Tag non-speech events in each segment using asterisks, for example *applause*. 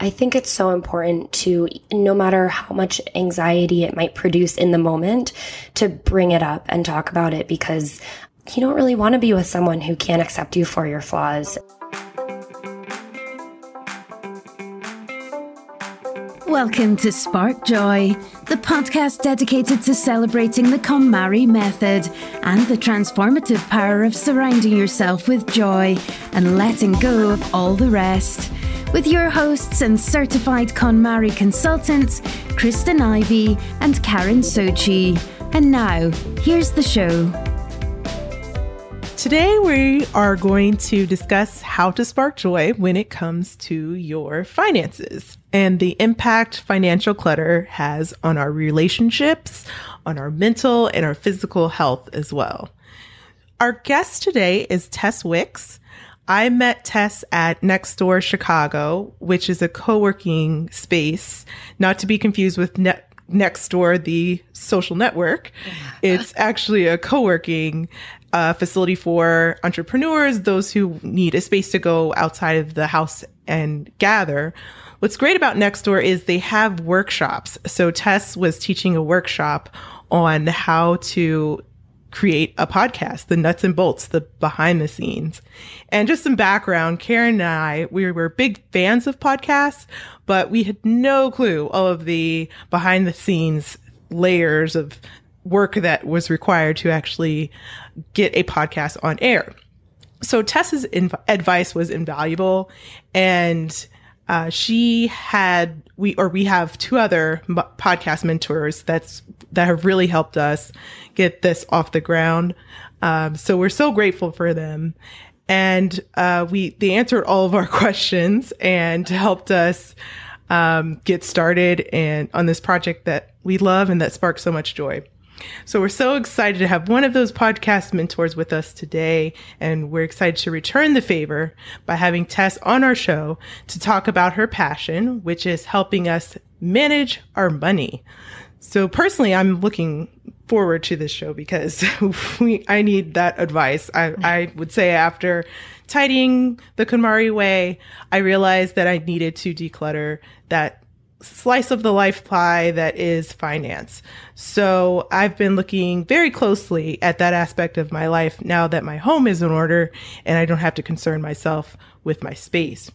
I think it's so important to, no matter how much anxiety it might produce in the moment, to bring it up and talk about it because you don't really want to be with someone who can't accept you for your flaws. Welcome to Spark Joy, the podcast dedicated to celebrating the KonMari method and the transformative power of surrounding yourself with joy and letting go of all the rest. With your hosts and certified KonMari consultants, Kristen Ivy and Karen Sochi. And now, here's the show. Today, we are going to discuss how to spark joy when it comes to your finances and the impact financial clutter has on our relationships, on our mental and our physical health as well. Our guest today is Tess Wicks. I met Tess at Nextdoor Chicago, which is a co working space, not to be confused with Net Nextdoor, the social network. *laughs* It's actually a co working uh, facility for entrepreneurs, those who need a space to go outside of the house and gather. What's great about Nextdoor is they have workshops. So Tess was teaching a workshop on how to create a podcast, the nuts and bolts, the behind the scenes. And just some background, Karen and I, we were big fans of podcasts, but we had no clue all of the behind the scenes layers of work that was required to actually get a podcast on air. So Tess's inv- advice was invaluable and uh, she had we or we have two other m- podcast mentors that's that have really helped us get this off the ground. Um, so we're so grateful for them, and uh, we they answered all of our *laughs* questions and helped us um, get started and on this project that we love and that sparks so much joy. So we're so excited to have one of those podcast mentors with us today. And we're excited to return the favor by having Tess on our show to talk about her passion, which is helping us manage our money. So personally, I'm looking forward to this show because *laughs* we, I need that advice. I, I would say after tidying the KonMari way, I realized that I needed to declutter that slice of the life pie that is finance. So I've been looking very closely at that aspect of my life now that my home is in order and I don't have to concern myself with my space.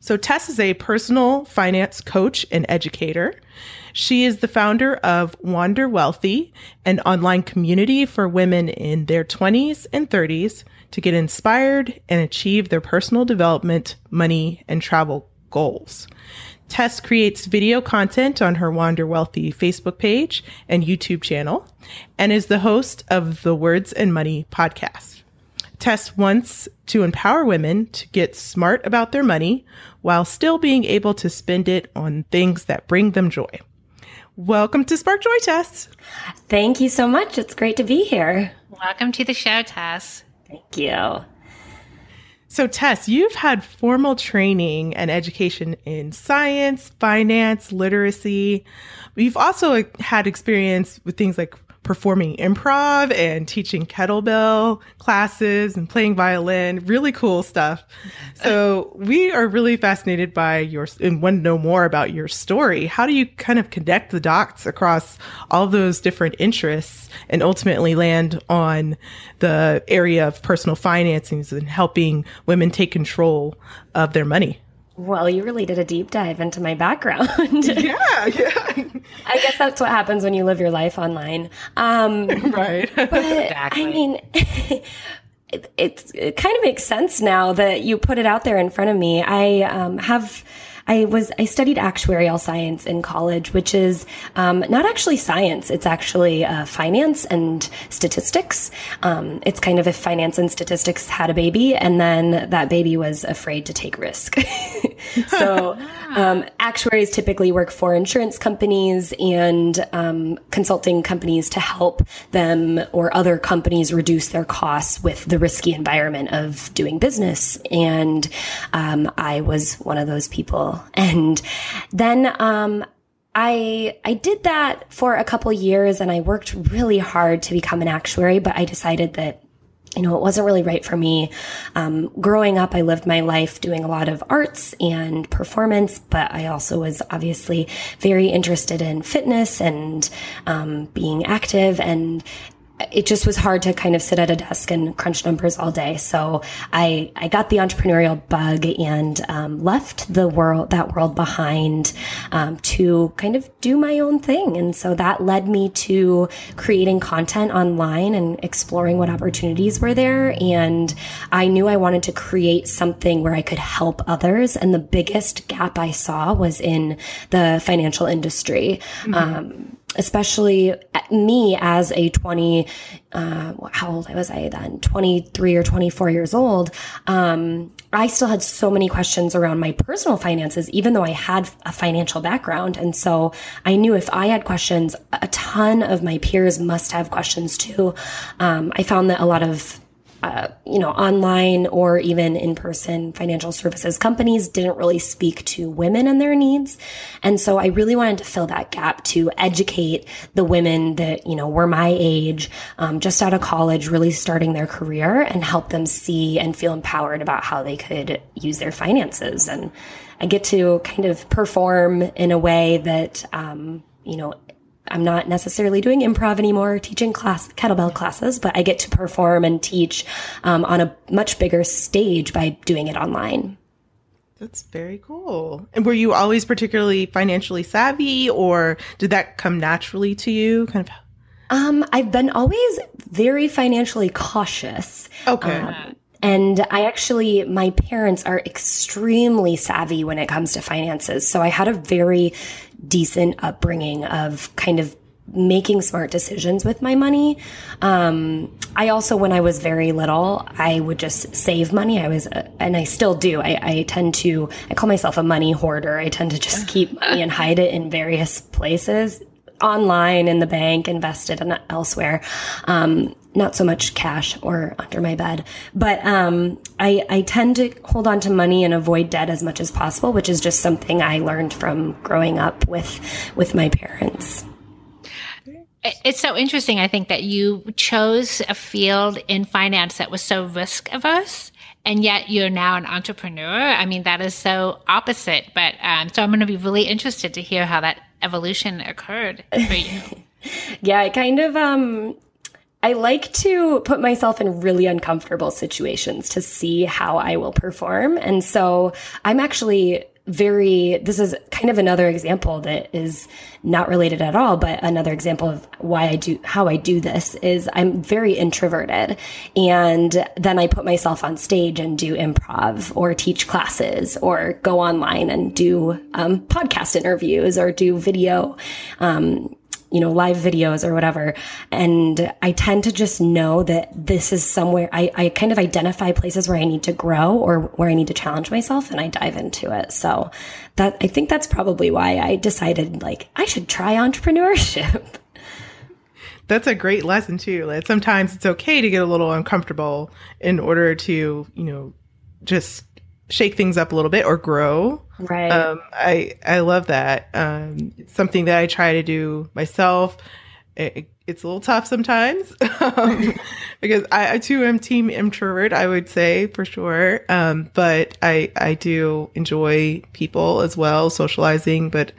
So Tess is a personal finance coach and educator. She is the founder of Wander Wealthy, an online community for women in their 20s and 30s to get inspired and achieve their personal development, money, and travel goals. Tess creates video content on her Wander Wealthy Facebook page and YouTube channel and is the host of the Words and Money podcast. Tess wants to empower women to get smart about their money while still being able to spend it on things that bring them joy. Welcome to Spark Joy, Tess. Thank you so much. It's great to be here. Welcome to the show, Tess. Thank you. So, Tess, you've had formal training and education in science, finance, literacy. You've also had experience with things like performing improv and teaching kettlebell classes and playing violin. Really cool stuff. So *laughs* we are really fascinated by your and want to know more about your story. How do you kind of connect the dots across all those different interests and ultimately land on the area of personal finances and helping women take control of their money? Well, you really did a deep dive into my background. *laughs* yeah, *laughs* yeah. I guess that's what happens when you live your life online. Um, *laughs* right. But exactly. I mean, it, it, it, kind of makes sense now that you put it out there in front of me. I um, have I was I studied actuarial science in college, which is um, not actually science. It's actually uh, finance and statistics. Um, it's kind of if finance and statistics had a baby, and then that baby was afraid to take risk. *laughs* so *laughs* um, actuaries typically work for insurance companies and um, consulting companies to help them or other companies reduce their costs with the risky environment of doing business. And um, I was one of those people and then, um, I, I did that for a couple years and I worked really hard to become an actuary, but I decided that you know, it wasn't really right for me. Um, growing up, I lived my life doing a lot of arts and performance, but I also was obviously very interested in fitness and um, being active and it just was hard to kind of sit at a desk and crunch numbers all day. So I, I got the entrepreneurial bug and um, left the world, that world behind um, to kind of do my own thing. And so that led me to creating content online and exploring what opportunities were there. And I knew I wanted to create something where I could help others. And the biggest gap I saw was in the financial industry. Mm-hmm. Um, especially me as a 20 uh, how old was i then? 23 or 24 years old. Um, i still had so many questions around my personal finances even though i had a financial background. And so i knew if i had questions a ton of my peers must have questions too. Um, i found that a lot of uh, you know, online or even in person financial services companies didn't really speak to women and their needs. And so I really wanted to fill that gap to educate the women that, you know, were my age, um, just out of college, really starting their career and help them see and feel empowered about how they could use their finances. And I get to kind of perform in a way that, um, you know, I'm not necessarily doing improv anymore, teaching class kettlebell classes, but I get to perform and teach um, on a much bigger stage by doing it online. That's very cool. And were you always particularly financially savvy, or did that come naturally to you? Kind of. Um, I've been always very financially cautious. Okay. Um, and I actually, my parents are extremely savvy when it comes to finances. So I had a very decent upbringing of kind of making smart decisions with my money. Um, I also, when I was very little, I would just save money. I was, uh, and I still do. I, I, tend to, I call myself a money hoarder. I tend to just *laughs* keep money and hide it in various places online in the bank, invested and elsewhere. Um, not so much cash or under my bed, but um, I, I tend to hold on to money and avoid debt as much as possible, which is just something I learned from growing up with with my parents. It's so interesting, I think, that you chose a field in finance that was so risk averse and yet you're now an entrepreneur. I mean, that is so opposite. But um, so I'm going to be really interested to hear how that evolution occurred for you. *laughs* yeah, I kind of um, I like to put myself in really uncomfortable situations to see how I will perform. And so I'm actually very, this is kind of another example that is not related at all, but another example of why I do, how I do this is I'm very introverted. And then I put myself on stage and do improv or teach classes or go online and do um, podcast interviews or do video. Um, you know, live videos or whatever. And I tend to just know that this is somewhere I, I kind of identify places where I need to grow or where I need to challenge myself and I dive into it. So that I think that's probably why I decided like I should try entrepreneurship. *laughs* That's a great lesson too. Like sometimes it's okay to get a little uncomfortable in order to, you know, just shake things up a little bit or grow. Right. Um, I I love that. Um, it's something that I try to do myself. It, it's a little tough sometimes *laughs* um, *laughs* because I, I, too am team introvert. I would say for sure. Um, but I I do enjoy people as well, socializing. But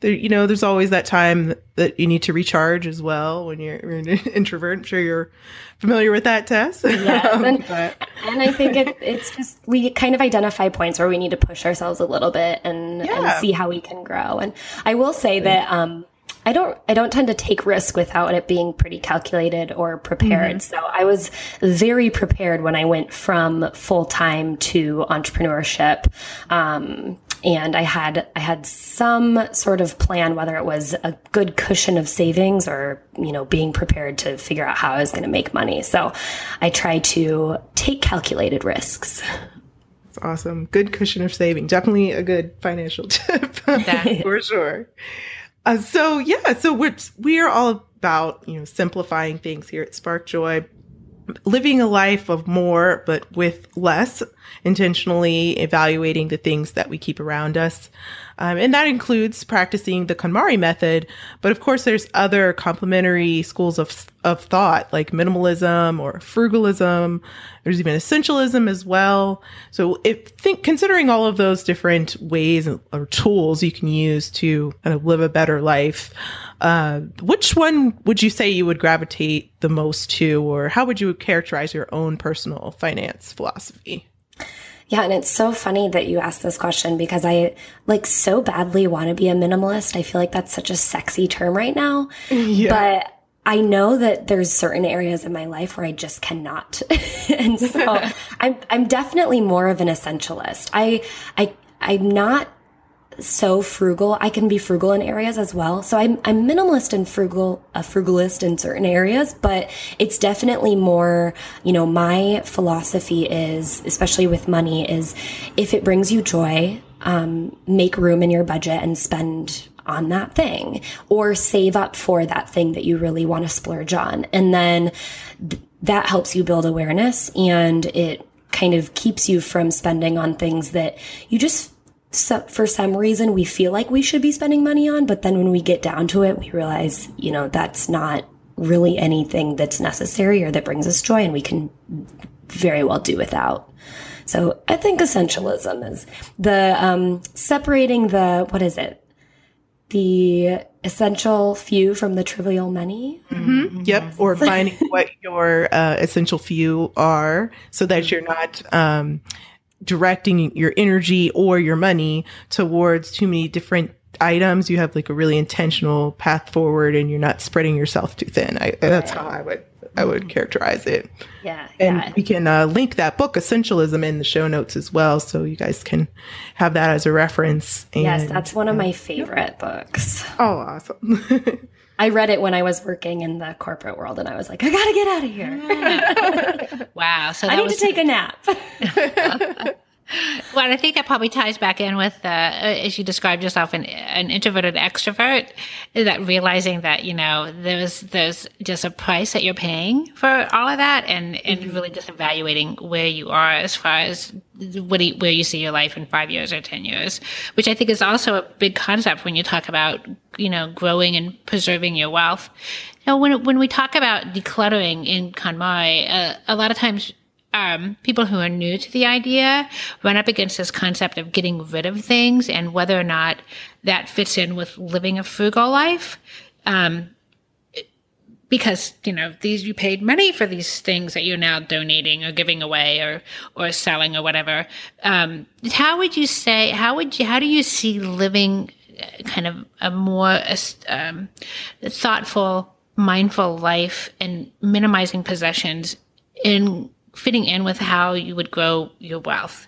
there, you know, there's always that time that you need to recharge as well when you're, you're an *laughs* introvert. I'm sure you're familiar with that, Tess. Yes, *laughs* and, and I think it, it's just we kind of identify points where we need to push ourselves a little bit and, yeah. and see how we can grow. And I will say that um, I don't I don't tend to take risk without it being pretty calculated or prepared. Mm-hmm. So I was very prepared when I went from full time to entrepreneurship. Um, and I had I had some sort of plan, whether it was a good cushion of savings or you know being prepared to figure out how I was going to make money. So I try to take calculated risks. That's awesome. Good cushion of saving. Definitely a good financial *laughs* tip for sure. Uh, so yeah, so we're we are all about you know simplifying things here at Spark Joy living a life of more, but with less, intentionally evaluating the things that we keep around us. Um, and that includes practicing the KonMari method. But of course, there's other complementary schools of, of thought like minimalism or frugalism. There's even essentialism as well. So if think, considering all of those different ways or tools you can use to kind of live a better life, uh, which one would you say you would gravitate the most to, or how would you characterize your own personal finance philosophy? Yeah, and it's so funny that you asked this question because I like so badly want to be a minimalist. I feel like that's such a sexy term right now. *laughs* Yeah. But I know that there's certain areas in my life where I just cannot. *laughs* and so *laughs* I'm I'm definitely more of an essentialist. I I I'm not so frugal. I can be frugal in areas as well. So I'm, I'm minimalist and frugal, a frugalist in certain areas, but it's definitely more, you know, my philosophy is, especially with money, is if it brings you joy, um, make room in your budget and spend on that thing or save up for that thing that you really want to splurge on. And then th- that helps you build awareness and it kind of keeps you from spending on things that you just so for some reason we feel like we should be spending money on, but then when we get down to it, we realize, you know, that's not really anything that's necessary or that brings us joy and we can very well do without. So I think essentialism is the um, separating the what is it? The essential few from the trivial many. Mm-hmm. Yep. Or *laughs* finding what your uh, essential few are so that you're not um, directing your energy or your money towards too many different items. You have like a really intentional path forward and you're not spreading yourself too thin. I, that's how I would I would characterize it. Yeah. And yeah. we can uh, link that book, Essentialism, in the show notes as well. So you guys can have that as a reference. And, yes, that's one of my favorite yeah. books. Oh, awesome. *laughs* I read it when I was working in the corporate world, and I was like, I gotta get out of here. *laughs* wow! So I need to take a nap. *laughs* *laughs* well, I think that probably ties back in with, uh, as you described yourself, an, an introverted extrovert. That realizing that you know there's there's just a price that you're paying for all of that, and and mm-hmm. really just evaluating where you are as far as what you, where you see your life in five years or ten years, which I think is also a big concept when you talk about you know growing and preserving your wealth. Know, when when we talk about decluttering in KonMari, uh, a lot of times um, people who are new to the idea run up against this concept of getting rid of things and whether or not that fits in with living a frugal life. Um, because you know these you paid money for these things that you're now donating or giving away or or selling or whatever. Um, how would you say? How would you? How do you see living uh, kind of a more um, thoughtful, mindful life and minimizing possessions in fitting in with how you would grow your wealth?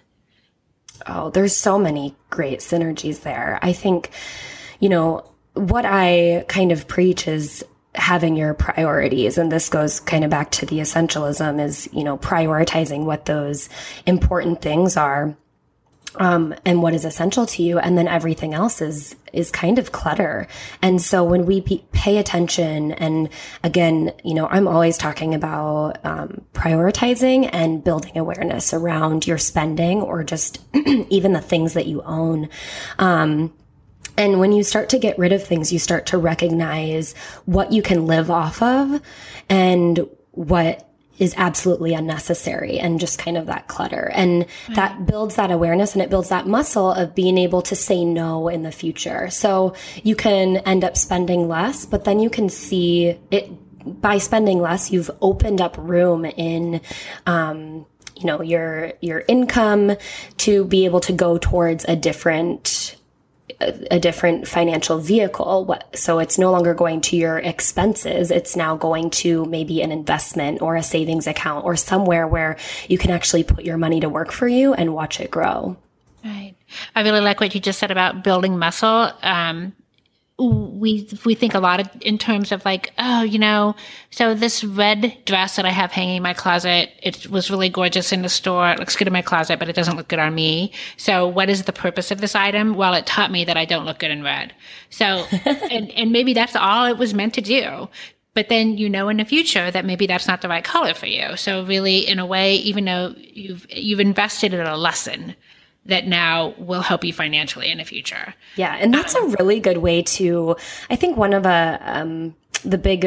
Oh, there's so many great synergies there. I think, you know, what I kind of preach is having your priorities and this goes kind of back to the essentialism is you know prioritizing what those important things are um, and what is essential to you and then everything else is is kind of clutter. And so when we be, pay attention and again you know i'm always talking about um, prioritizing and building awareness around your spending or just *clears throat* even the things that you own. Um, and when you start to get rid of things you start to recognize what you can live off of and what is absolutely unnecessary and just kind of that clutter. And right. that builds that awareness and it builds that muscle of being able to say no in the future. So you can end up spending less, but then you can see it by spending less, you've opened up room in, um, you know, your, your income to be able to go towards a different, a, different financial vehicle. So it's no longer going to your expenses. It's now going to maybe an investment or a savings account or somewhere where you can actually put your money to work for you and watch it grow. Right. I really like what you just said about building muscle. Um, we we think a lot of, in terms of like oh you know so this red dress that I have hanging in my closet it was really gorgeous in the store. It looks good in my closet but it doesn't look good on me. So what is the purpose of this item? Well it taught me that I don't look good in red. So *laughs* and and maybe that's all it was meant to do. But then you know in the future that maybe that's not the right color for you. So really, in a way, even though you've you've invested in a lesson that now will help you financially in the future. Yeah, and that's um, a really good way to. I think one of a um, the big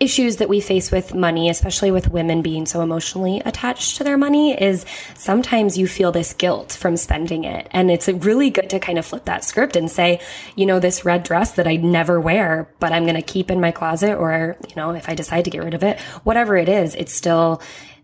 issues that we face with money, especially with women being so emotionally attached to their money, is sometimes you feel this guilt from spending it. And it's really good to kind of flip that script and say, you know, this red dress that I never wear, but I'm going to keep in my closet, or, you know, if I decide to get rid of it, whatever it is, it's still,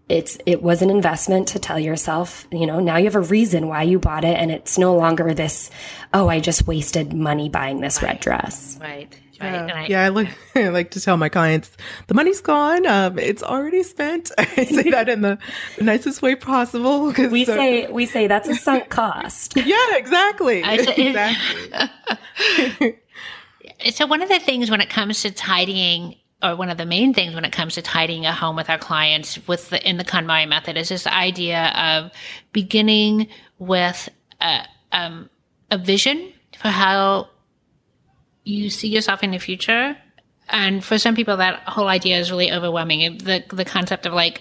it's it was an investment to tell yourself you know now you have a reason why you bought it and it's no longer this oh i just wasted money buying this right. red dress right Right. Uh, I, yeah, I like *laughs* I like to tell my clients the money's gone. Um, it's already spent. *laughs* I say that in the, nicest way possible. We so, say we say that's a sunk cost. *laughs* yeah, exactly. exactly. so one of the things when it comes to tidying or one of the main things when it comes to tidying a home with our clients with the, in the KonMari method is this idea of beginning with a, um, a vision for how you see yourself in the future. And for some people, that whole idea is really overwhelming. The, the concept of like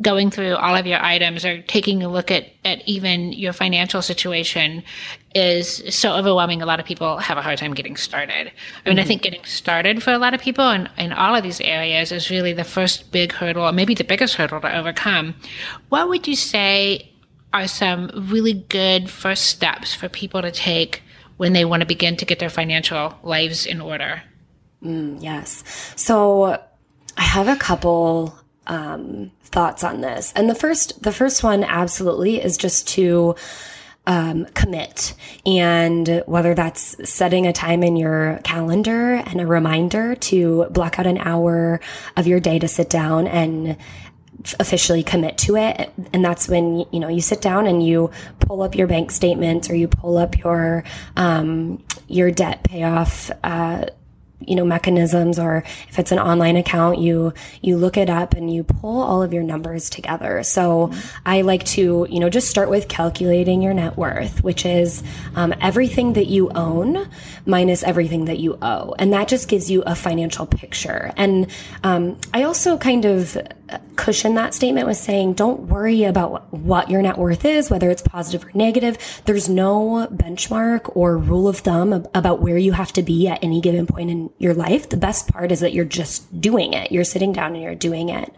going through all of your items or taking a look at, at even your financial situation is so overwhelming. A lot of people have a hard time getting started. I mean, mm-hmm. I think getting started for a lot of people in, in all of these areas is really the first big hurdle, or maybe the biggest hurdle to overcome. What would you say are some really good first steps for people to take when they want to begin to get their financial lives in order? Mm, yes. So I have a couple um, thoughts on this, and the first, the first one absolutely is just to um, commit, and whether that's setting a time in your calendar and a reminder to block out an hour of your day to sit down and officially commit to it. And that's when you know you sit down and you pull up your bank statements or you pull up your um, your debt payoff uh, you know mechanisms or if it's an online account you you look it up and you pull all of your numbers together so mm-hmm. i like to you know just start with calculating your net worth which is um, everything that you own minus everything that you owe and that just gives you a financial picture and um, i also kind of cushion that statement with saying don't worry about what your net worth is whether it's positive or negative there's no benchmark or rule of thumb about where you have to be at any given point in your life. The best part is that you're just doing it. You're sitting down and you're doing it.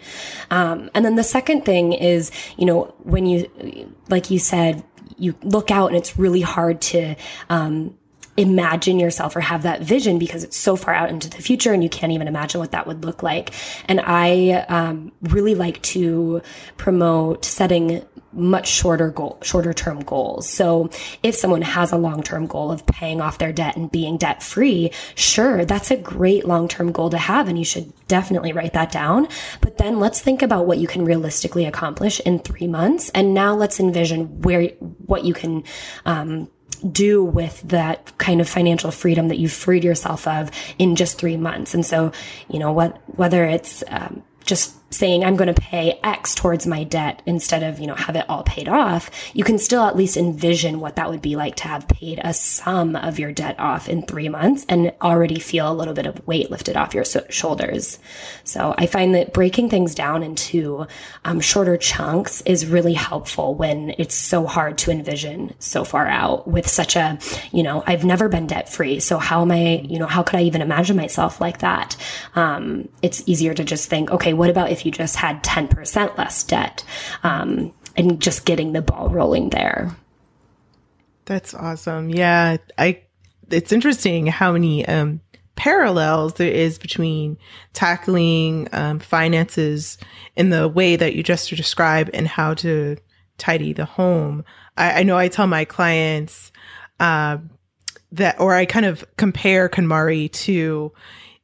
Um, and then the second thing is, you know, when you, like you said, you look out and it's really hard to, um, imagine yourself or have that vision because it's so far out into the future and you can't even imagine what that would look like. And I um, really like to promote setting much shorter goal, shorter term goals. So if someone has a long term goal of paying off their debt and being debt free, sure, that's a great long term goal to have. And you should definitely write that down. But then let's think about what you can realistically accomplish in three months. And now let's envision where, what you can, um, do with that kind of financial freedom that you've freed yourself of in just three months. And so, you know, what, whether it's, um, just saying I'm going to pay X towards my debt instead of, you know, have it all paid off, you can still at least envision what that would be like to have paid a sum of your debt off in three months and already feel a little bit of weight lifted off your so- shoulders. So I find that breaking things down into um, shorter chunks is really helpful when it's so hard to envision so far out with such a, you know, I've never been debt free. So how am I, you know, how could I even imagine myself like that? Um, it's easier to just think, okay, what about if if you just had 10% less debt um, and just getting the ball rolling there. That's awesome. Yeah, I. It's interesting how many um, parallels there is between tackling um, finances in the way that you just described and how to tidy the home. I, I know I tell my clients uh, that, or I kind of compare KonMari to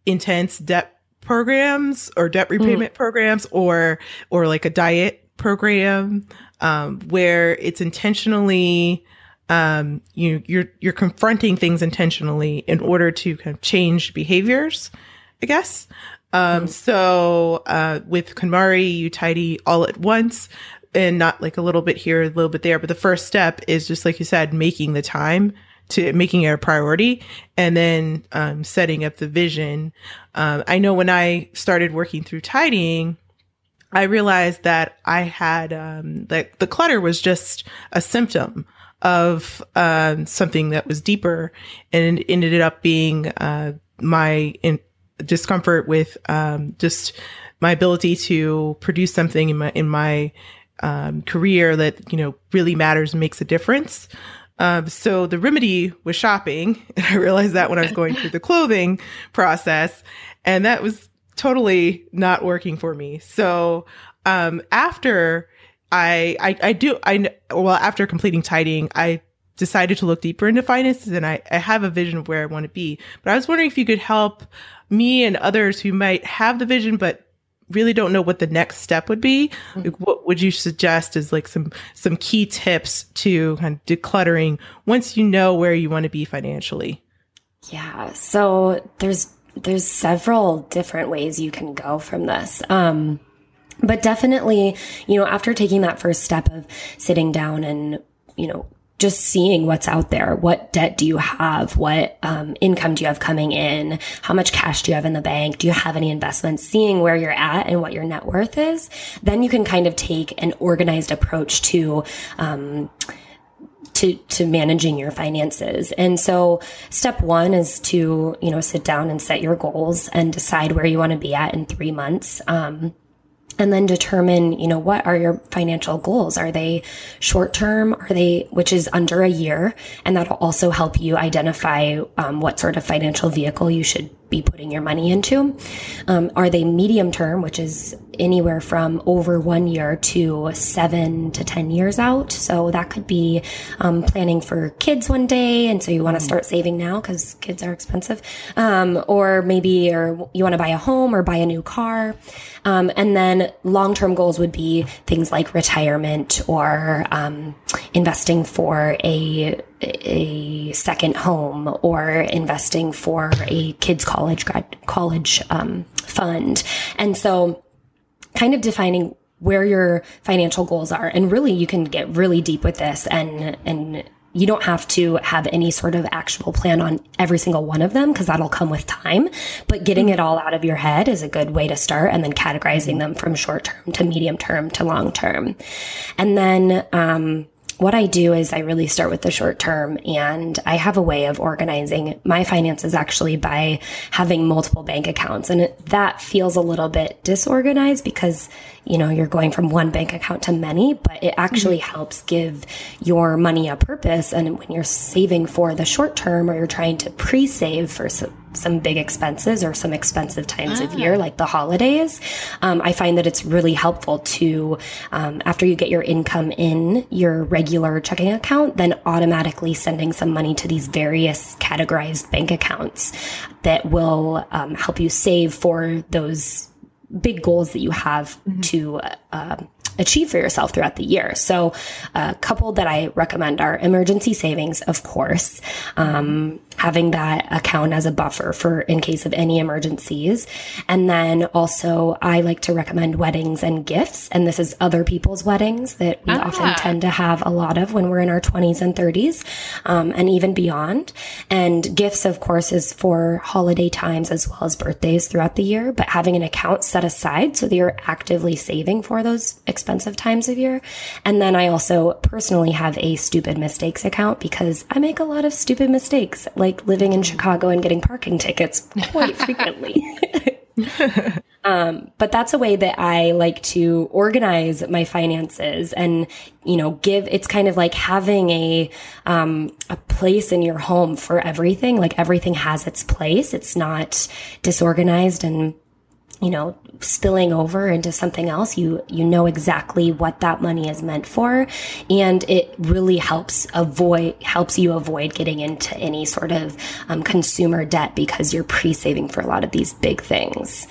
intense debt programs or debt mm. repayment mm. programs or or like a diet program um, where it's intentionally um, you you're you're confronting things intentionally in order to kind of change behaviors, I guess. Um, mm. So uh, with KonMari, you tidy all at once and not like a little bit here, a little bit there. But the first step is just like you said, making the time to making it a priority and then um, setting up the vision. Um, I know when I started working through tidying, I realized that I had um, that the clutter was just a symptom of um, something that was deeper, and it ended up being uh, my in- discomfort with um, just my ability to produce something in my in my um, career that you know really matters and makes a difference. Um, so the remedy was shopping. *laughs* And I realized that when I was going through the clothing process, and that was totally not working for me. So um, after I, I I do I well after completing tidying, I decided to look deeper into finances, and I, I have a vision of where I want to be. But I was wondering if you could help me and others who might have the vision but really don't know what the next step would be. Like, what would you suggest as like some some key tips to kind of decluttering once you know where you want to be financially? Yeah so there's there's several different ways you can go from this. Um but definitely you know after taking that first step of sitting down and you know just seeing what's out there. What debt do you have? What um, income do you have coming in? How much cash do you have in the bank? Do you have any investments? Seeing where you're at and what your net worth is, then you can kind of take an organized approach to. Um, to, to managing your finances. And so step one is to, you know, sit down and set your goals and decide where you want to be at in three months. Um, and then determine, you know, what are your financial goals? Are they short term? Are they, which is under a year? And that'll also help you identify um, what sort of financial vehicle you should be putting your money into. Um, are they medium term, which is anywhere from over one year to seven to 10 years out? So that could be um, planning for kids one day. And so you want to start saving now because kids are expensive. Um, or maybe or you want to buy a home or buy a new car. Um, and then long term goals would be things like retirement or um, investing for a a second home or investing for a kids college grad college um, fund and so kind of defining where your financial goals are and really you can get really deep with this and and you don't have to have any sort of actual plan on every single one of them because that'll come with time. But getting it all out of your head is a good way to start and then categorizing them from short term to medium term to long term. And then, um, what I do is I really start with the short term and I have a way of organizing my finances actually by having multiple bank accounts. And that feels a little bit disorganized because, you know, you're going from one bank account to many, but it actually mm-hmm. helps give your money a purpose. And when you're saving for the short term or you're trying to pre save for some, big expenses or some expensive times ah. of year, like the holidays, um, I find that it's really helpful to, um, after you get your income in your regular checking account, then automatically sending some money to these various categorized bank accounts that will um, help you save for those big goals that you have mm-hmm. to uh, achieve for yourself throughout the year. So, a couple that I recommend are emergency savings, of course. Um, having that account as a buffer for in case of any emergencies. And then also I like to recommend weddings and gifts. And this is other people's weddings that we ah. often tend to have a lot of when we're in our 20s and 30s, um, and even beyond. And gifts, of course, is for holiday times as well as birthdays throughout the year, but having an account set aside so that you're actively saving for those expensive times of year. And then I also personally have a stupid mistakes account because I make a lot of stupid mistakes. Like living in Chicago and getting parking tickets quite *laughs* frequently. *laughs* um, but that's a way that I like to organize my finances and, you know, give, it's kind of like having a, um, a place in your home for everything. Like everything has its place. It's not disorganized and you know, spilling over into something else, you, you know exactly what that money is meant for. And it really helps avoid, helps you avoid getting into any sort of um, consumer debt because you're pre saving for a lot of these big things.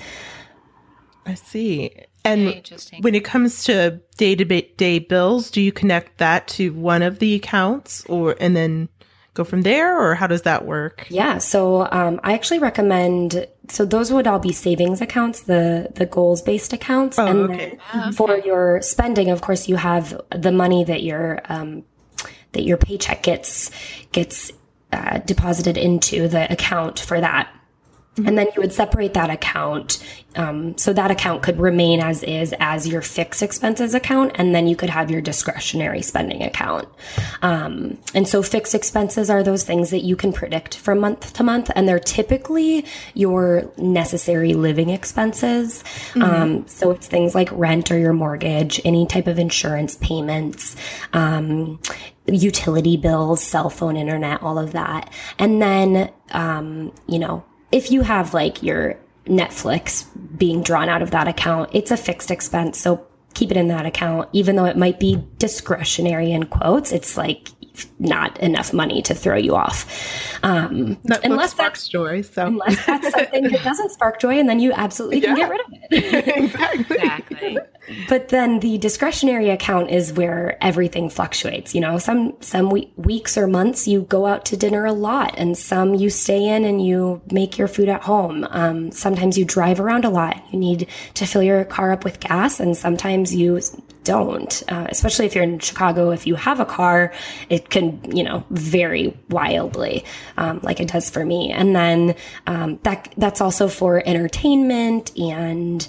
I see. And when it comes to day to day bills, do you connect that to one of the accounts or, and then go from there or how does that work? Yeah. So, um, I actually recommend, so those would all be savings accounts, the, the goals based accounts. Oh, and okay. then for your spending, of course, you have the money that your, um, that your paycheck gets, gets uh, deposited into the account for that. And then you would separate that account. Um, so that account could remain as is as your fixed expenses account. And then you could have your discretionary spending account. Um, and so fixed expenses are those things that you can predict from month to month. And they're typically your necessary living expenses. Um, so it's things like rent or your mortgage, any type of insurance payments, um, utility bills, cell phone, internet, all of that. And then, um, you know, if you have like your Netflix being drawn out of that account, it's a fixed expense. So keep it in that account, even though it might be discretionary in quotes. It's like not enough money to throw you off. Um, unless sparks that's joy. So unless that's something that doesn't spark joy, and then you absolutely can Yeah. get rid of it. *laughs* exactly. But then the discretionary account is where everything fluctuates. You know, some some we- weeks or months you go out to dinner a lot, and some you stay in and you make your food at home. Um, sometimes you drive around a lot. You need to fill your car up with gas, and sometimes you don't. Uh, especially if you're in Chicago, if you have a car, it can you know vary wildly, um, like it does for me. And then um, that that's also for entertainment and.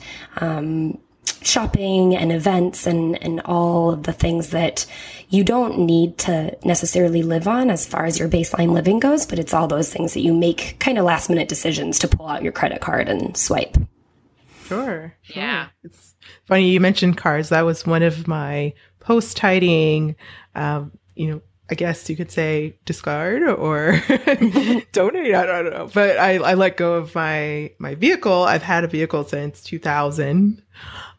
Shopping and events and, and all of the things that you don't need to necessarily live on as far as your baseline living goes, but it's all those things that you make kind of last minute decisions to pull out your credit card and swipe. Sure. sure. Yeah. It's funny you mentioned cars. That was one of my post tidying, um, you know, I guess you could say discard or *laughs* donate. I don't know, but I, I let go of my my vehicle. I've had a vehicle since 2000,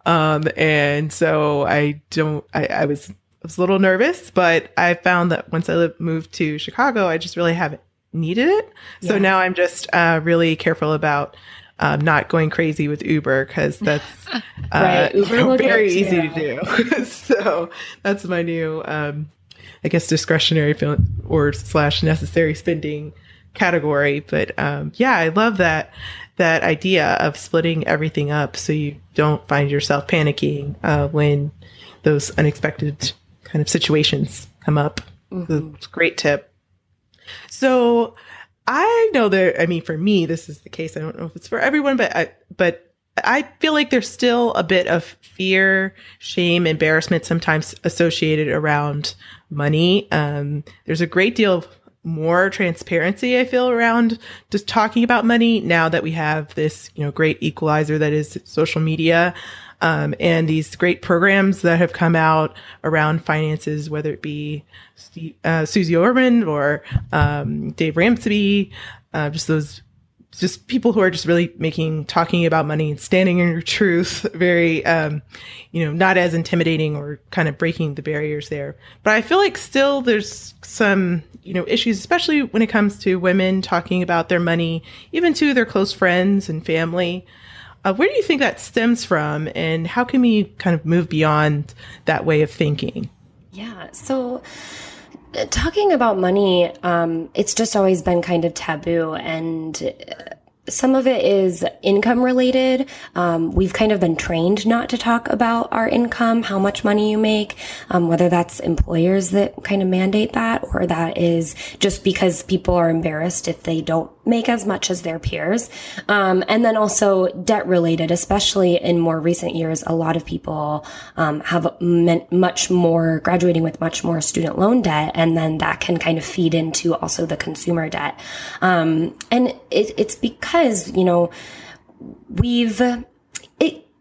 um, and so I don't. I, I was I was a little nervous, but I found that once I lived, moved to Chicago, I just really haven't needed it. So Yeah. now I'm just uh, really careful about um, not going crazy with Uber because that's *laughs* uh, Right, Uber you know, will get very easy to do. *laughs* so that's my new, um, I guess, discretionary or slash necessary spending category. But um, yeah, I love that that idea of splitting everything up so you don't find yourself panicking uh, when those unexpected kind of situations come up. Mm-hmm. It's a great tip. So I know that I mean for me this is the case. I don't know if it's for everyone, but I but I feel like there's still a bit of fear, shame, embarrassment sometimes associated around money. Um, there's a great deal of more transparency I feel around just talking about money now that we have this, you know, great equalizer that is social media. Um, and these great programs that have come out around finances, whether it be uh, Suze Orman or um, Dave Ramsey, uh, just those just people who are just really making talking about money and standing in your truth very um you know not as intimidating or kind of breaking the barriers there but i feel like still there's some you know issues especially when it comes to women talking about their money even to their close friends and family uh, where do you think that stems from and how can we kind of move beyond that way of thinking Yeah. So talking about money, um, it's just always been kind of taboo and uh, some of it is income related. Um, we've kind of been trained not to talk about our income, how much money you make, um, whether that's employers that kind of mandate that or that is just because people are embarrassed if they don't make as much as their peers. Um, and then also debt related, especially in more recent years, a lot of people um, have meant much more graduating with much more student loan debt, and then that can kind of feed into also the consumer debt. Um, and it, it's because you know we've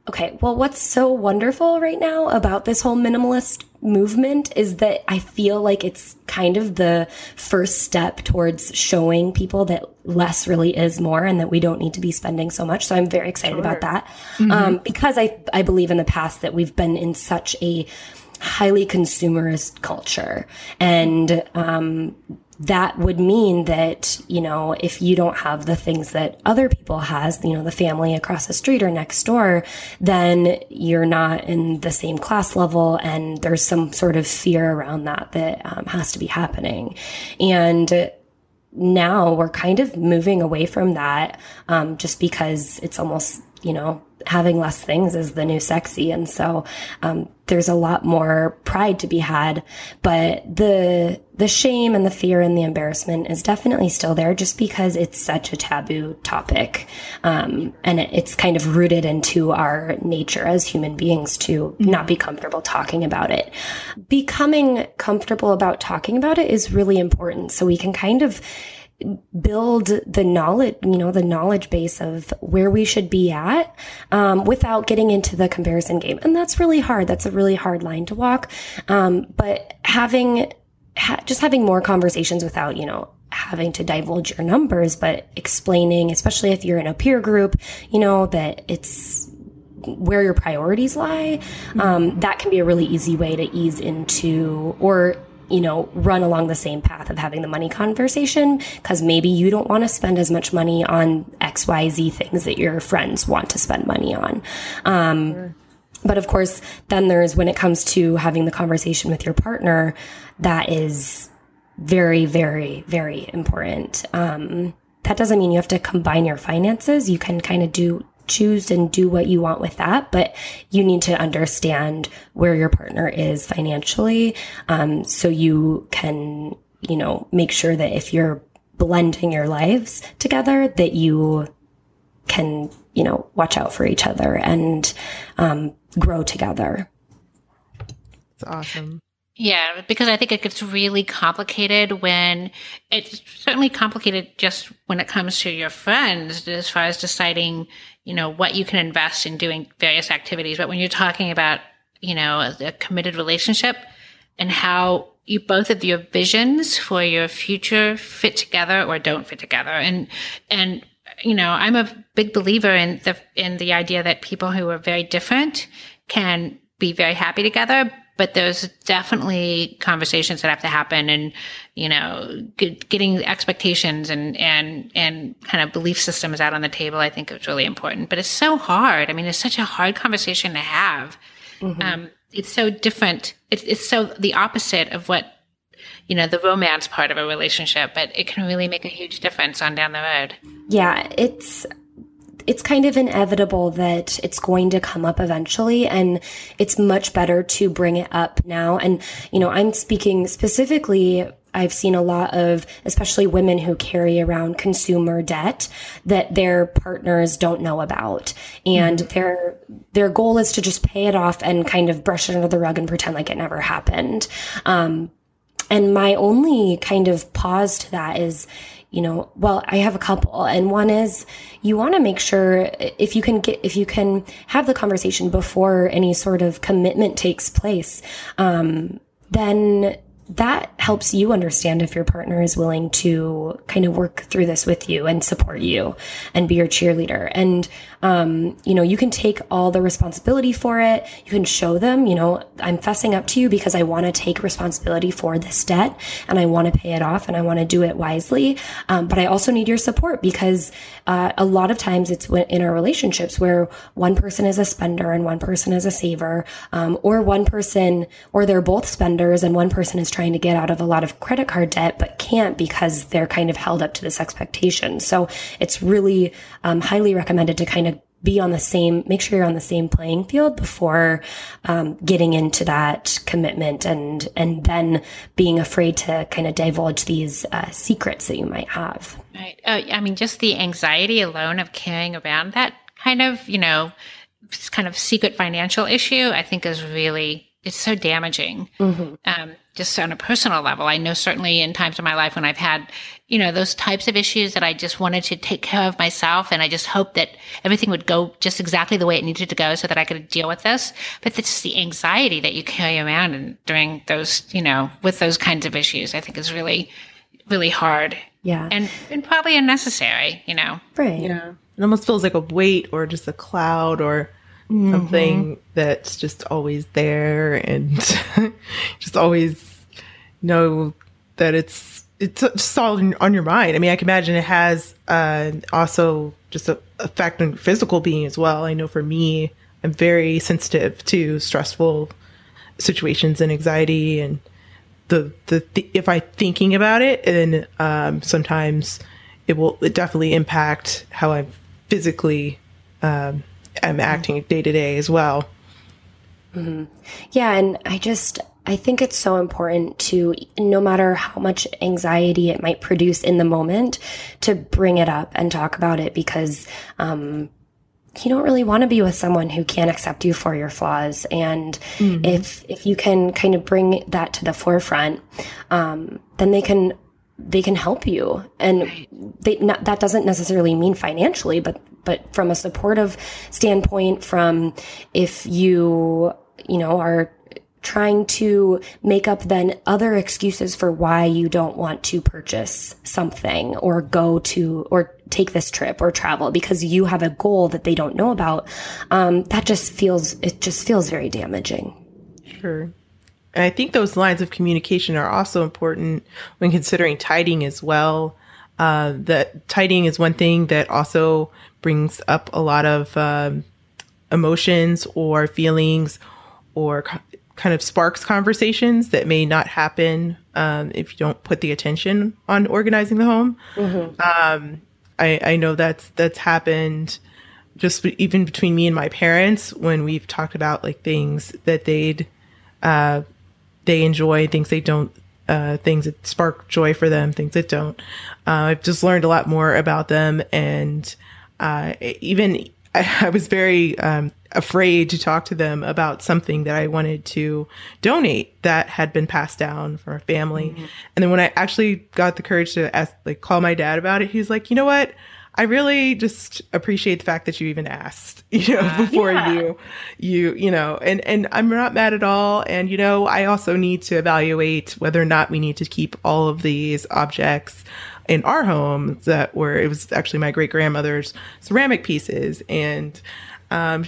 okay well what's so wonderful right now about this whole minimalist movement is that i feel like it's kind of the first step towards showing people that less really is more and that we don't need to be spending so much. So i'm very excited about that. Um, because i i believe in the past that we've been in such a highly consumerist culture. And um, that would mean that you know if you don't have the things that other people has you know the family across the street or next door then you're not in the same class level and there's some sort of fear around that that um, has to be happening. And now we're kind of moving away from that um, just because it's almost you know, having less things is the new sexy. And so, um, there's a lot more pride to be had, but the, the shame and the fear and the embarrassment is definitely still there just because it's such a taboo topic. Um, and it, it's kind of rooted into our nature as human beings to not be comfortable talking about it. Becoming comfortable about talking about it is really important. So we can kind of, build the knowledge, you know, the knowledge base of where we should be at, um, without getting into the comparison game. And that's really hard. That's a really hard line to walk. Um, but having, ha- just having more conversations without, you know, having to divulge your numbers, but explaining, especially if you're in a peer group, you know, that it's, where your priorities lie, um, that can be a really easy way to ease into or you know, run along the same path of having the money conversation because maybe you don't want to spend as much money on XYZ things that your friends want to spend money on. Um, sure. But of course, then there's when it comes to having the conversation with your partner, that is very, very, very important. Um, that doesn't mean you have to combine your finances. You can kind of do choose and do what you want with that, but you need to understand where your partner is financially. Um, so you can, you know, make sure that if you're blending your lives together, that you can, you know, watch out for each other and um, grow together. It's awesome. Yeah, because I think it gets really complicated when it's certainly complicated just when it comes to your friends as far as deciding, you know, what you can invest in doing various activities. But when you're talking about, you know, a, a committed relationship and how you both of your visions for your future fit together or don't fit together. And, and, you know, I'm a big believer in the, in the idea that people who are very different can be very happy together, but there's definitely conversations that have to happen and you know get, getting expectations and and and kind of belief systems out on the table i think is really important. But it's so hard. I mean it's such a hard conversation to have. Mm-hmm. um, it's so different. It's, it's so the opposite of what you know the romance part of a relationship but it can really make a huge difference on down the road. Yeah it's it's kind of inevitable that it's going to come up eventually. And it's much better to bring it up now. And, you know, I'm speaking specifically I've seen a lot of, especially women who carry around consumer debt that their partners don't know about. And mm-hmm. their, their goal is to just pay it off and kind of brush it under the rug and pretend like it never happened. Um, and my only kind of pause to that is, you know, well, I have a couple and one is you want to make sure if you can get, if you can have the conversation before any sort of commitment takes place, um, then that helps you understand if your partner is willing to kind of work through this with you and support you and be your cheerleader. And, um, you know, you can take all the responsibility for it. You can show them, you know, I'm fessing up to you because I want to take responsibility for this debt and I want to pay it off and I want to do it wisely. Um, but I also need your support because, uh, a lot of times it's in our relationships where one person is a spender and one person is a saver, um, or one person, or they're both spenders and one person is trying to get out of a lot of credit card debt, but can't because they're kind of held up to this expectation. So it's really um, highly recommended to kind of be on the same, make sure you're on the same playing field before um, getting into that commitment and and then being afraid to kind of divulge these uh, secrets that you might have. Right. Uh, I mean, just the anxiety alone of carrying around that kind of, you know, kind of secret financial issue, I think is really it's so damaging. Mm-hmm. Um, just on a personal level, I know certainly in times of my life when I've had, you know, those types of issues that I just wanted to take care of myself, and I just hoped that everything would go just exactly the way it needed to go, so that I could deal with this. But it's the anxiety that you carry around and during those, you know, with those kinds of issues, I think is really, really hard. Yeah, and and probably unnecessary. You know, right? Yeah, it almost feels like a weight or just a cloud or mm-hmm. something that's just always there and *laughs* just always know that it's it's just all on your mind. I mean, I can imagine it has uh, also just a effect on physical being as well. I know for me, I'm very sensitive to stressful situations and anxiety and the the, the if I thinking about it, and um, sometimes it will it definitely impact how I'm physically um, I'm acting day to day as well. Mm-hmm. Yeah, and I just I think it's so important to no matter how much anxiety it might produce in the moment to bring it up and talk about it because um, you don't really want to be with someone who can't accept you for your flaws and mm-hmm. if if you can kind of bring that to the forefront um, then they can they can help you. And they not, that doesn't necessarily mean financially but but from a supportive standpoint from if you you know are trying to make up then other excuses for why you don't want to purchase something or go to or take this trip or travel because you have a goal that they don't know about um, that just feels it just feels very damaging. Sure and i think those lines of communication are also important when considering tidying as well uh, that tidying is one thing that also brings up a lot of um, emotions or feelings or kind of sparks conversations that may not happen um, if you don't put the attention on organizing the home. Mm-hmm. Um, I, I know that's that's happened just even between me and my parents when we've talked about like things that they'd uh, they enjoy, things they don't, uh, things that spark joy for them, things that don't. Uh, I've just learned a lot more about them, and uh, even I, *laughs* I was very um, afraid to talk to them about something that I wanted to donate that had been passed down from a family. Mm-hmm. And then when I actually got the courage to ask, like, call my dad about it, he's like, you know what? I really just appreciate the fact that you even asked, *laughs* you know, uh, before yeah. you, you, you know, and, and I'm not mad at all. And, you know, I also need to evaluate whether or not we need to keep all of these objects in our home that were, it was actually my great grandmother's ceramic pieces. And, um,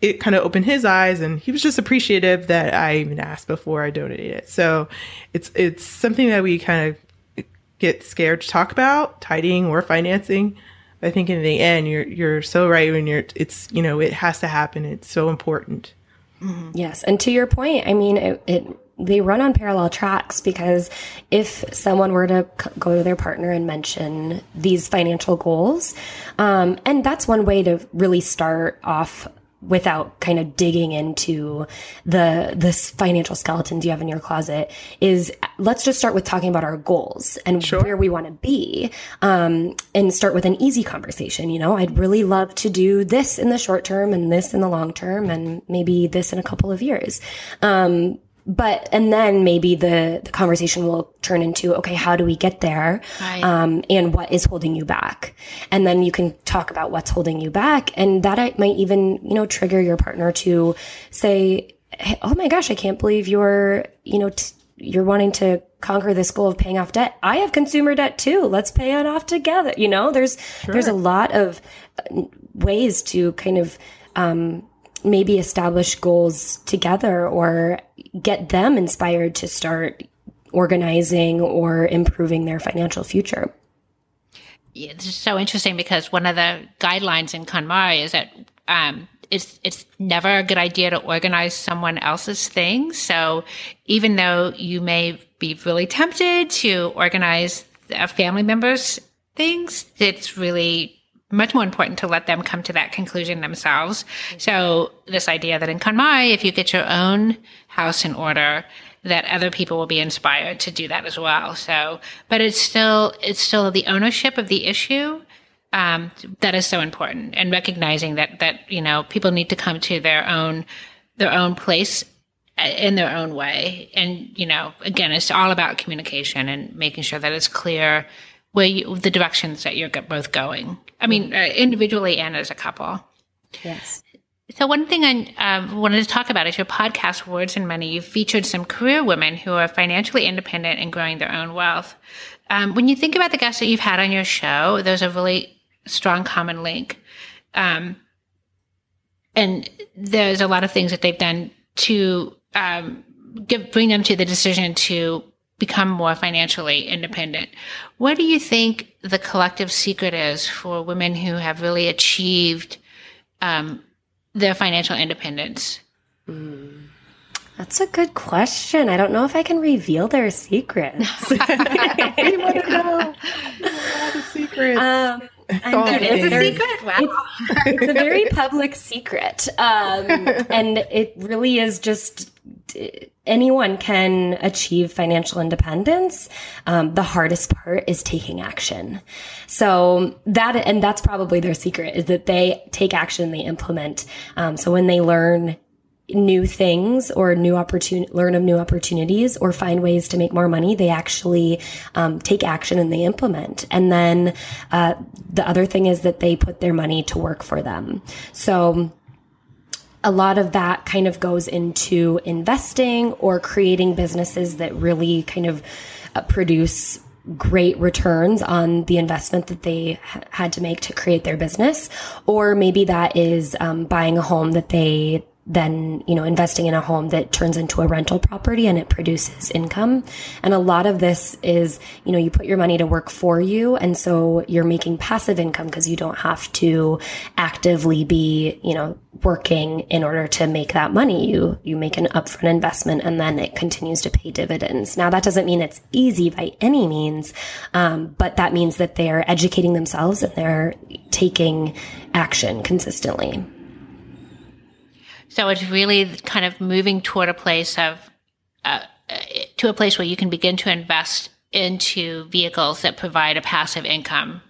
it kind of opened his eyes and he was just appreciative that I even asked before I donated it. So it's, it's something that we kind of get scared to talk about, tidying or financing. I think in the end, you're, you're so right when you're, it's, you know, it has to happen. It's so important. Mm-hmm. Yes. And to your point, I mean, it, it they run on parallel tracks because if someone were to go to their partner and mention these financial goals, um, and that's one way to really start off without kind of digging into the this financial skeletons you have in your closet is let's just start with talking about our goals and sure. where we want to be um, and start with an easy conversation you know i'd really love to do this in the short term and this in the long term and maybe this in a couple of years um, but and then maybe the the conversation will turn into okay how do we get there? Right. um, and what is holding you back? And then you can talk about what's holding you back and that might even you know trigger your partner to say hey, oh my gosh i can't believe you're you know t- you're wanting to conquer this goal of paying off debt. I have consumer debt too. Let's pay it off together. You know there's sure. there's a lot of uh, ways to kind of um, maybe establish goals together or get them inspired to start organizing or improving their financial future. Yeah, this is so interesting because one of the guidelines in KonMari is that um, it's it's never a good idea to organize someone else's things. So even though you may be really tempted to organize a family member's things, it's really much more important to let them come to that conclusion themselves. So this idea that in KonMari, if you get your own house in order, that other people will be inspired to do that as well. So, but it's still, it's still the ownership of the issue. Um, that is so important and recognizing that, that, you know, people need to come to their own, their own place uh, in their own way. And, you know, again, it's all about communication and making sure that it's clear where you, the directions that you're both going. I mean, uh, individually and as a couple. Yes. So one thing I um, wanted to talk about is your podcast, Words and Money. You've featured some career women who are financially independent and growing their own wealth. Um, when you think about the guests that you've had on your show, there's a really strong common link. Um, and there's a lot of things that they've done to um, give, bring them to the decision to become more financially independent. What do you think the collective secret is for women who have really achieved um, their financial independence? Mm. That's a good question. I don't know if I can reveal their secrets. *laughs* we want to know. All the secrets. Um, *laughs* it is a secret. Wow. It's, it's, a very *laughs* public secret. Um, and it really is just anyone can achieve financial independence. Um, the hardest part is taking action. So that, and that's probably their secret is that they take action, they implement. Um, so when they learn new things or new opportunity, learn of new opportunities or find ways to make more money, they actually um, take action and they implement. And then uh, the other thing is that they put their money to work for them. So a lot of that kind of goes into investing or creating businesses that really kind of uh, produce great returns on the investment that they had to make to create their business. Or maybe that is um, buying a home that they then you know investing in a home that turns into a rental property and it produces income. And a lot of this is you know you put your money to work for you and so you're making passive income because you don't have to actively be you know working in order to make that money. You you make an upfront investment and then it continues to pay dividends. Now that doesn't mean it's easy by any means um, but that means that they're educating themselves and they're taking action consistently so it's really kind of moving toward a place of, uh, to a place where you can begin to invest into vehicles that provide a passive income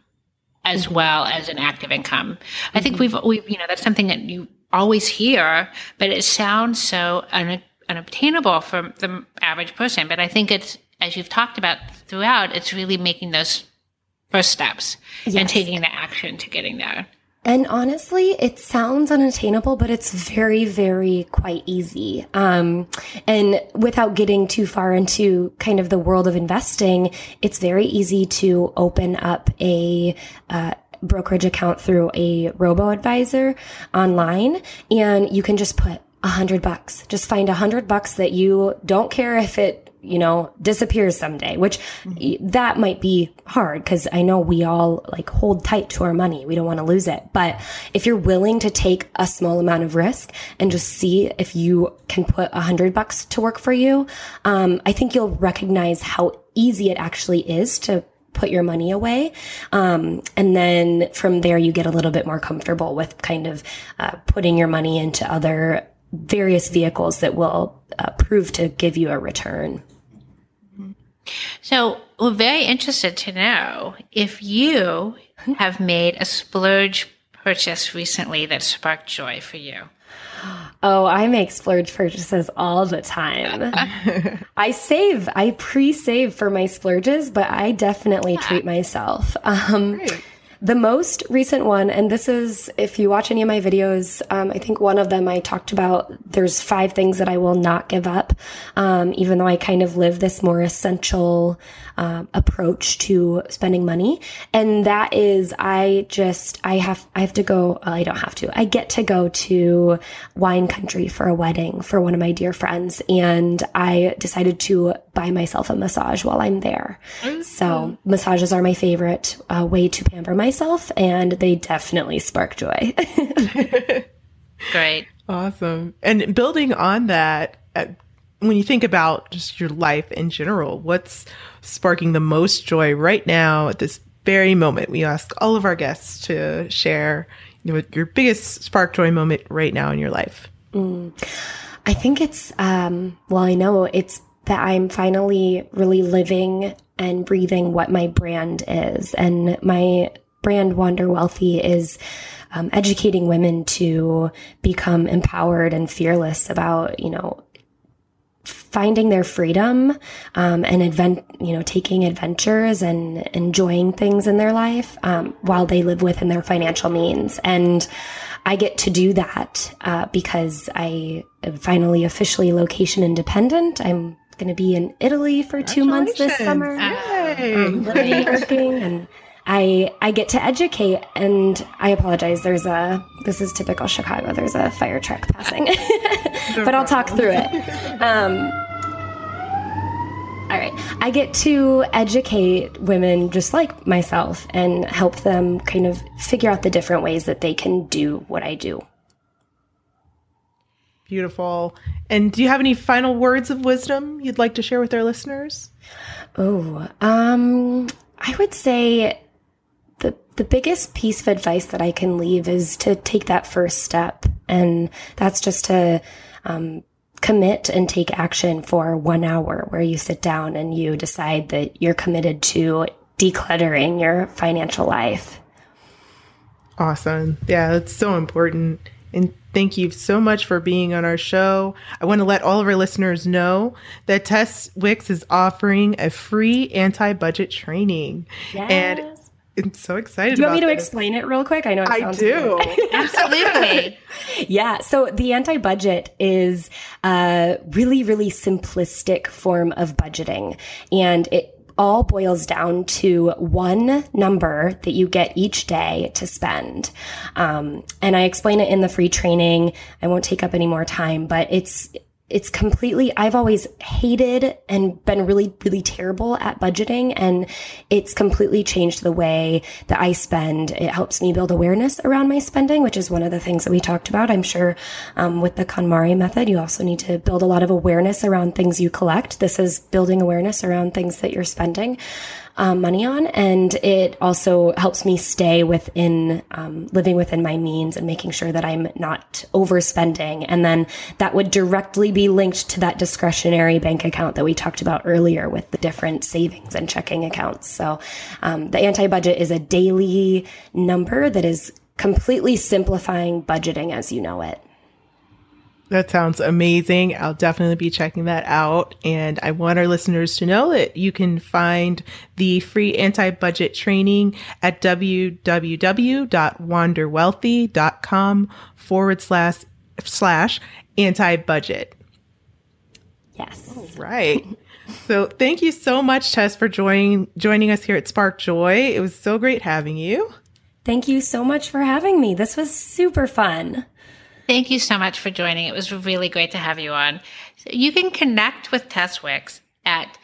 as mm-hmm. well as an active income. Mm-hmm. I think we've, we've, you know, that's something that you always hear, but it sounds so un- unobtainable for the average person. But I think it's, as you've talked about throughout, it's really making those first steps yes. and taking the action to getting there. And honestly, it sounds unattainable, but it's very, very quite easy. Um, and without getting too far into kind of the world of investing, it's very easy to open up a, uh, brokerage account through a robo advisor online and you can just put a hundred bucks. Just find a hundred bucks that you don't care if it you know, disappears someday, which mm-hmm. that might be hard because I know we all like hold tight to our money. We don't want to lose it. But if you're willing to take a small amount of risk and just see if you can put a hundred bucks to work for you, um, I think you'll recognize how easy it actually is to put your money away. Um, and then from there, you get a little bit more comfortable with kind of uh, putting your money into other various vehicles that will uh, prove to give you a return. So we're very interested to know if you have made a splurge purchase recently that sparked joy for you. Oh, I make splurge purchases all the time. *laughs* I save, I pre save for my splurges, but I definitely yeah. treat myself. Um, the most recent one, and this is, if you watch any of my videos, um, I think one of them I talked about, there's five things that I will not give up, um, even though I kind of live this more essential uh, approach to spending money. And that is, I just, I have, I have to go, well, I don't have to, I get to go to wine country for a wedding for one of my dear friends. And I decided to buy myself a massage while I'm there. Mm-hmm. So massages are my favorite uh, way to pamper myself and they definitely spark joy. *laughs* Great. Awesome. And building on that, uh, when you think about just your life in general, what's sparking the most joy right now at this very moment? We ask all of our guests to share you know, your biggest spark joy moment right now in your life. Mm. I think it's, um, well, I know it's that I'm finally really living and breathing what my brand is. And my brand, Wander Wealthy, is um, educating women to become empowered and fearless about, you know, finding their freedom um, and advent, you know, taking adventures and enjoying things in their life um, while they live within their financial means. And I get to do that uh, because I am finally officially location independent. I'm going to be in Italy for two months this summer. Um, living, *laughs* working, and I I get to educate and I apologize. There's a this is typical Chicago. There's a fire truck passing, *laughs* but I'll talk through it. *laughs* Um, all right. I get to educate women just like myself and help them kind of figure out the different ways that they can do what I do. Beautiful. And do you have any final words of wisdom you'd like to share with our listeners? Oh, um, I would say the the biggest piece of advice that I can leave is to take that first step. And that's just to um, commit and take action for one hour where you sit down and you decide that you're committed to decluttering your financial life. Awesome. Yeah, that's so important. And thank you so much for being on our show. I want to let all of our listeners know that Tess Wicks is offering a free anti budget training. Yes. And I'm so excited. Do you want me to this. explain it real quick? I know it sounds I do. *laughs* Absolutely. yeah. So the anti budget is a really, really simplistic form of budgeting. And it all boils down to one number that you get each day to spend. Um, and I explain it in the free training. I won't take up any more time, but it's it's completely i've always hated and been really really terrible at budgeting and it's completely changed the way that i spend. It helps me build awareness around my spending which is one of the things that we talked about i'm sure um, with the konmari method. You also need to build a lot of awareness around things you collect. This is building awareness around things that you're spending um, money on. And it also helps me stay within, um, living within my means and making sure that I'm not overspending. And then that would directly be linked to that discretionary bank account that we talked about earlier with the different savings and checking accounts. So um, the anti budget is a daily number that is completely simplifying budgeting as you know it. That sounds amazing. I'll definitely be checking that out. And I want our listeners to know that you can find the free anti budget training at www.wanderwealthy.com forward slash slash anti budget. Yes. All right. So thank you so much, Tess, for joining joining us here at Spark Joy. It was so great having you. Thank you so much for having me. This was super fun. Thank you so much for joining. It was really great to have you on. You can connect with Tess Wicks at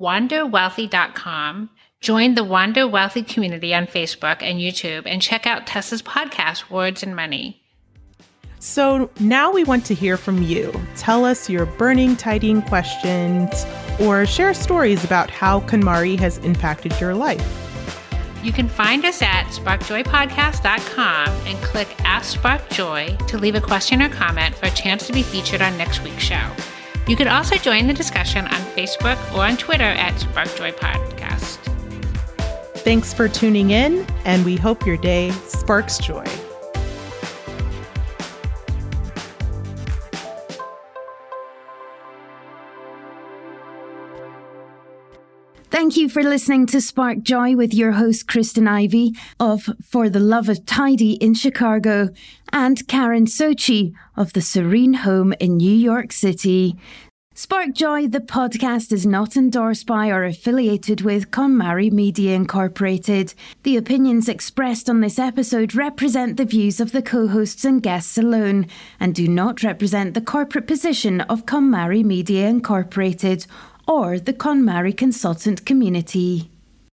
wanderwealthy.com. Join the Wander Wealthy community on Facebook and YouTube and check out Tessa's podcast, Words and Money. So now we want to hear from you. Tell us your burning tidying questions or share stories about how KonMari has impacted your life. You can find us at sparkjoypodcast.com and click Ask Spark Joy to leave a question or comment for a chance to be featured on next week's show. You can also join the discussion on Facebook or on Twitter at Sparkjoy Podcast. Thanks for tuning in, and we hope your day sparks joy. Thank you for listening to Spark Joy with your host, Kristen Ivy of For the Love of Tidy in Chicago and Karen Sochi of the Serene Home in New York City. Spark Joy, the podcast, is not endorsed by or affiliated with KonMari Media Incorporated. The opinions expressed on this episode represent the views of the co hosts and guests alone and do not represent the corporate position of KonMari Media Incorporated or the KonMari consultant community.